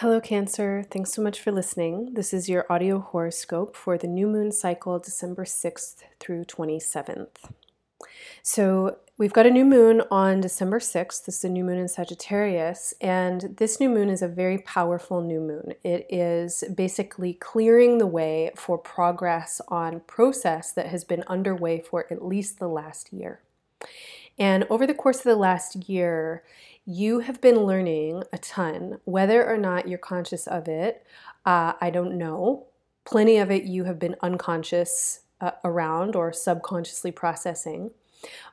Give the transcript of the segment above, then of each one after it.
Hello, Cancer. Thanks so much for listening. This is your audio horoscope for the new moon cycle, December 6th through 27th. So, we've got a new moon on December 6th. This is a new moon in Sagittarius, and this new moon is a very powerful new moon. It is basically clearing the way for progress on process that has been underway for at least the last year. And over the course of the last year, you have been learning a ton, whether or not you're conscious of it. Uh, I don't know. Plenty of it you have been unconscious uh, around or subconsciously processing.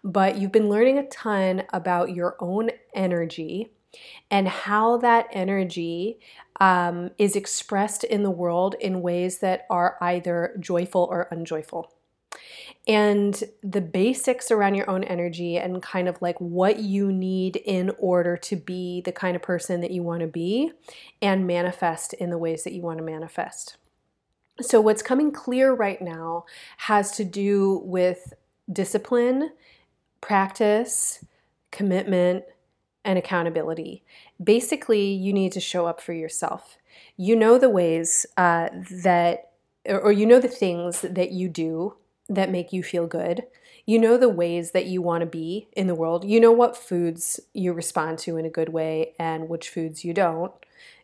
But you've been learning a ton about your own energy and how that energy um, is expressed in the world in ways that are either joyful or unjoyful and the basics around your own energy and kind of like what you need in order to be the kind of person that you want to be and manifest in the ways that you want to manifest. So, what's coming clear right now has to do with discipline, practice, commitment, and accountability. Basically, you need to show up for yourself. You know the ways uh, that, or you know the things that you do that make you feel good. You know the ways that you want to be in the world. You know what foods you respond to in a good way and which foods you don't.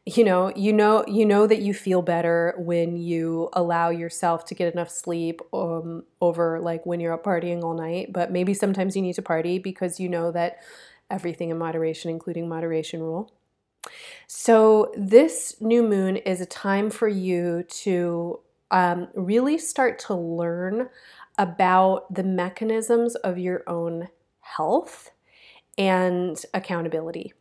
You know, you know you know that you feel better when you allow yourself to get enough sleep um, over like when you're up partying all night, but maybe sometimes you need to party because you know that everything in moderation including moderation rule. So, this new moon is a time for you to um, really start to learn about the mechanisms of your own health and accountability.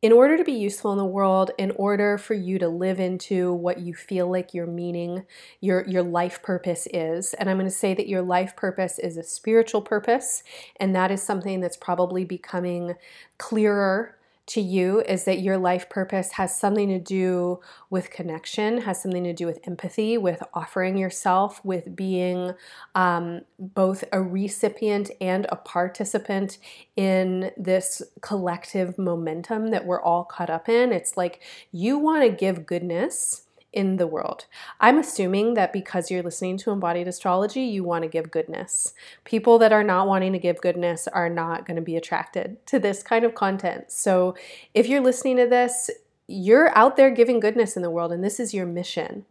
In order to be useful in the world, in order for you to live into what you feel like your meaning, your, your life purpose is, and I'm going to say that your life purpose is a spiritual purpose, and that is something that's probably becoming clearer to you is that your life purpose has something to do with connection, has something to do with empathy, with offering yourself, with being um, both a recipient and a participant in this collective momentum that we're all caught up in. It's like you want to give goodness in the world. I'm assuming that because you're listening to embodied astrology, you want to give goodness. People that are not wanting to give goodness are not going to be attracted to this kind of content. So if you're listening to this, you're out there giving goodness in the world, and this is your mission.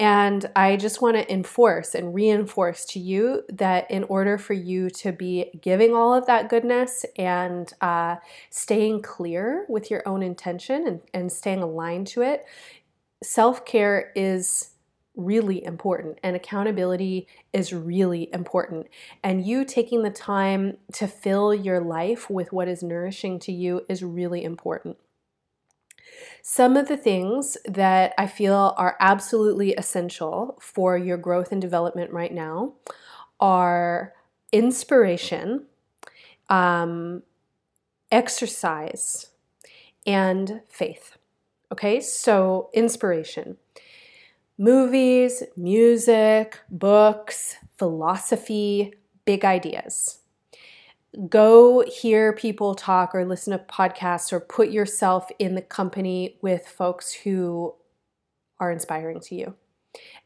And I just want to enforce and reinforce to you that in order for you to be giving all of that goodness and uh, staying clear with your own intention and, and staying aligned to it, self care is really important and accountability is really important. And you taking the time to fill your life with what is nourishing to you is really important. Some of the things that I feel are absolutely essential for your growth and development right now are inspiration, um, exercise, and faith. Okay, so inspiration. Movies, music, books, philosophy, big ideas. Go hear people talk or listen to podcasts or put yourself in the company with folks who are inspiring to you.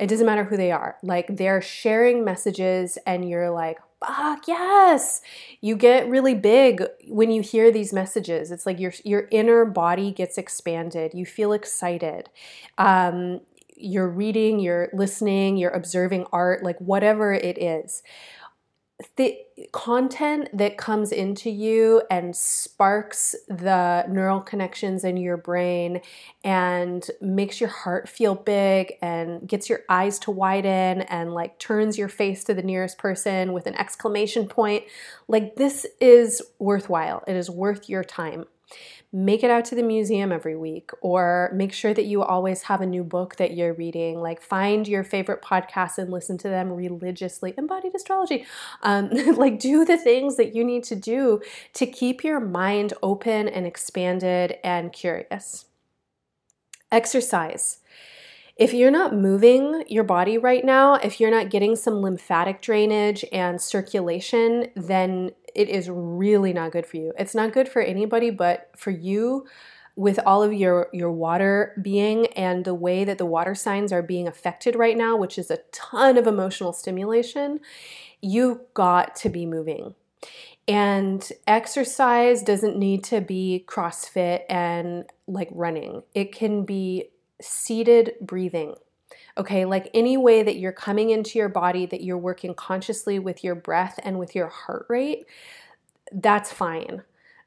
It doesn't matter who they are. Like they're sharing messages and you're like, fuck yes. You get really big when you hear these messages. It's like your your inner body gets expanded. You feel excited. Um, you're reading you're listening you're observing art like whatever it is the content that comes into you and sparks the neural connections in your brain and makes your heart feel big and gets your eyes to widen and like turns your face to the nearest person with an exclamation point like this is worthwhile. It is worth your time make it out to the museum every week or make sure that you always have a new book that you're reading. Like find your favorite podcasts and listen to them religiously. Embodied astrology. Um, like do the things that you need to do to keep your mind open and expanded and curious. Exercise. If you're not moving your body right now, if you're not getting some lymphatic drainage and circulation, then it is really not good for you. It's not good for anybody, but for you, with all of your your water being and the way that the water signs are being affected right now, which is a ton of emotional stimulation, you've got to be moving. And exercise doesn't need to be CrossFit and like running. It can be seated breathing. Okay, like any way that you're coming into your body, that you're working consciously with your breath and with your heart rate, that's fine.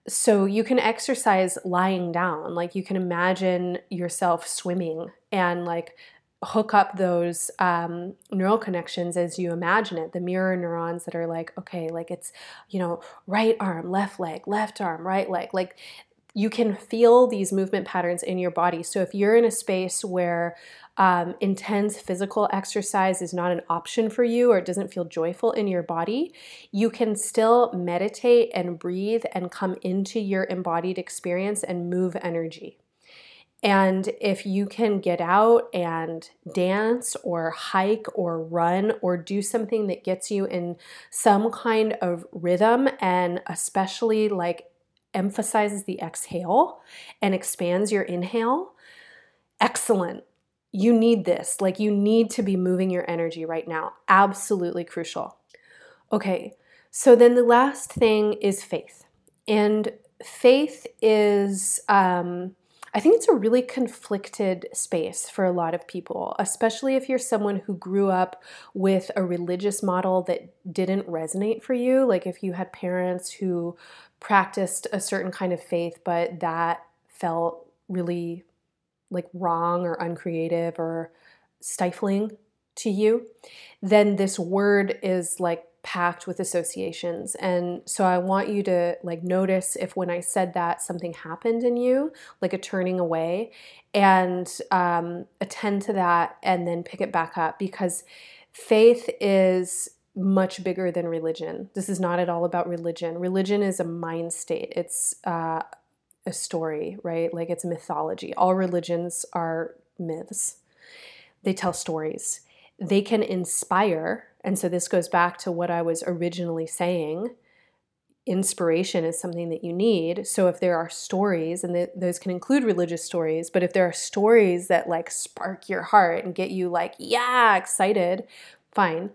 So you can exercise lying down. Like you can imagine yourself swimming and like hook up those um, neural connections as you imagine it the mirror neurons that are like okay like it's you know right arm left leg left arm right leg like you can feel these movement patterns in your body so if you're in a space where um, intense physical exercise is not an option for you or it doesn't feel joyful in your body, you can still meditate and breathe and come into your embodied experience and move energy. And if you can get out and dance or hike or run or do something that gets you in some kind of rhythm and especially like emphasizes the exhale and expands your inhale, excellent you need this. Like, you need to be moving your energy right now. Absolutely crucial. Okay, so then the last thing is faith. And faith is, um, I think it's a really conflicted space for a lot of people, especially if you're someone who grew up with a religious model that didn't resonate for you. Like if you had parents who practiced a certain kind of faith, but that felt really like wrong or uncreative or stifling to you, then this word is like packed with associations. And so I want you to like notice if when I said that something happened in you, like a turning away, and um, attend to that and then pick it back up because faith is much bigger than religion. This is not at all about religion. Religion is a mind state. It's uh, a story, right? Like it's mythology. All religions are myths. They tell stories. They can inspire. And so this goes back to what I was originally saying. Inspiration is something that you need. So if there are stories, and those can include religious stories, but if there are stories that like spark your heart and get you like, yeah, excited, fine.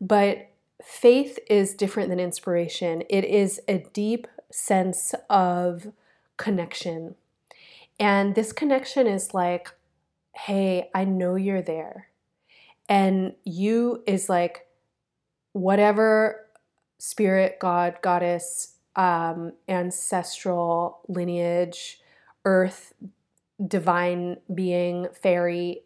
But faith is different than inspiration. It is a deep sense of connection. And this connection is like, hey, I know you're there. And you is like whatever spirit, God, goddess, um, ancestral lineage, earth, divine being, fairy,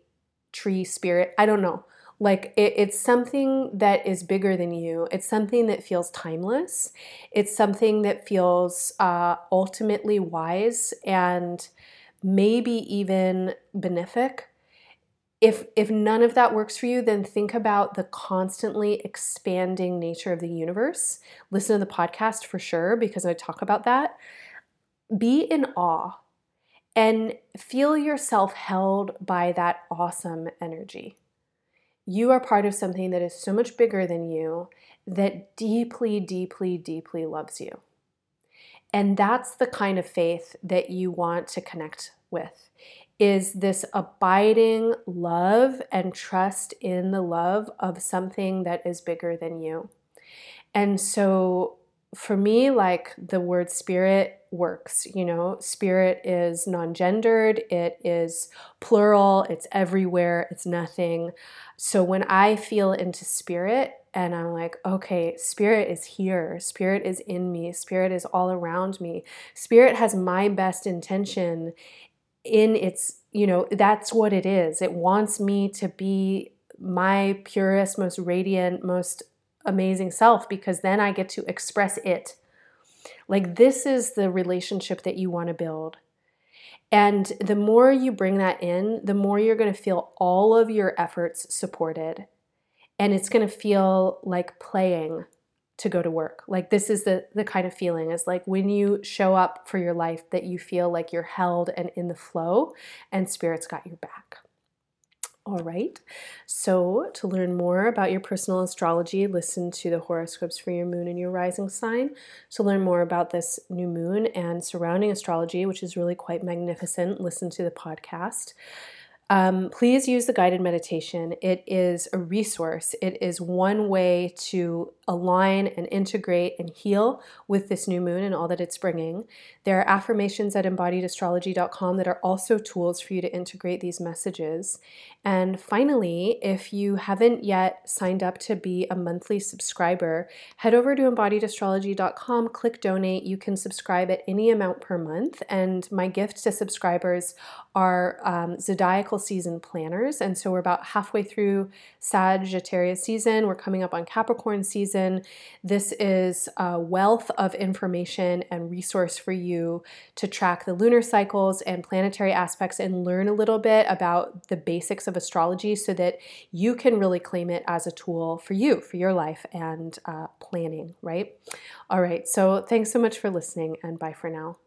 tree, spirit, I don't know. Like it, it's something that is bigger than you. It's something that feels timeless. It's something that feels uh, ultimately wise and maybe even benefic. If if none of that works for you, then think about the constantly expanding nature of the universe. Listen to the podcast for sure because I talk about that. Be in awe and feel yourself held by that awesome energy. You are part of something that is so much bigger than you that deeply, deeply, deeply loves you. And that's the kind of faith that you want to connect with is this abiding love and trust in the love of something that is bigger than you. And so for me, like the word spirit works. You know, spirit is non gendered, it is plural, it's everywhere, it's nothing. So when I feel into spirit and I'm like, okay, spirit is here, spirit is in me, spirit is all around me, spirit has my best intention in its, you know, that's what it is. It wants me to be my purest, most radiant, most amazing self because then I get to express it. Like, this is the relationship that you want to build. And the more you bring that in, the more you're going to feel all of your efforts supported. And it's going to feel like playing to go to work. Like this is the the kind of feeling is like when you show up for your life that you feel like you're held and in the flow and spirit's got your back. All right. So, to learn more about your personal astrology, listen to the horoscopes for your moon and your rising sign. To learn more about this new moon and surrounding astrology, which is really quite magnificent, listen to the podcast. Um, please use the guided meditation. It is a resource. It is one way to align and integrate and heal with this new moon and all that it's bringing. There are affirmations at embodiedastrology.com that are also tools for you to integrate these messages. And finally, if you haven't yet signed up to be a monthly subscriber, head over to embodiedastrology.com, click donate. You can subscribe at any amount per month. And my gift to subscribers are um, zodiacal season planners. And so we're about halfway through Sagittarius season. We're coming up on Capricorn season. This is a wealth of information and resource for you to track the lunar cycles and planetary aspects and learn a little bit about the basics of astrology so that you can really claim it as a tool for you, for your life and uh, planning, right? All right, so thanks so much for listening and bye for now.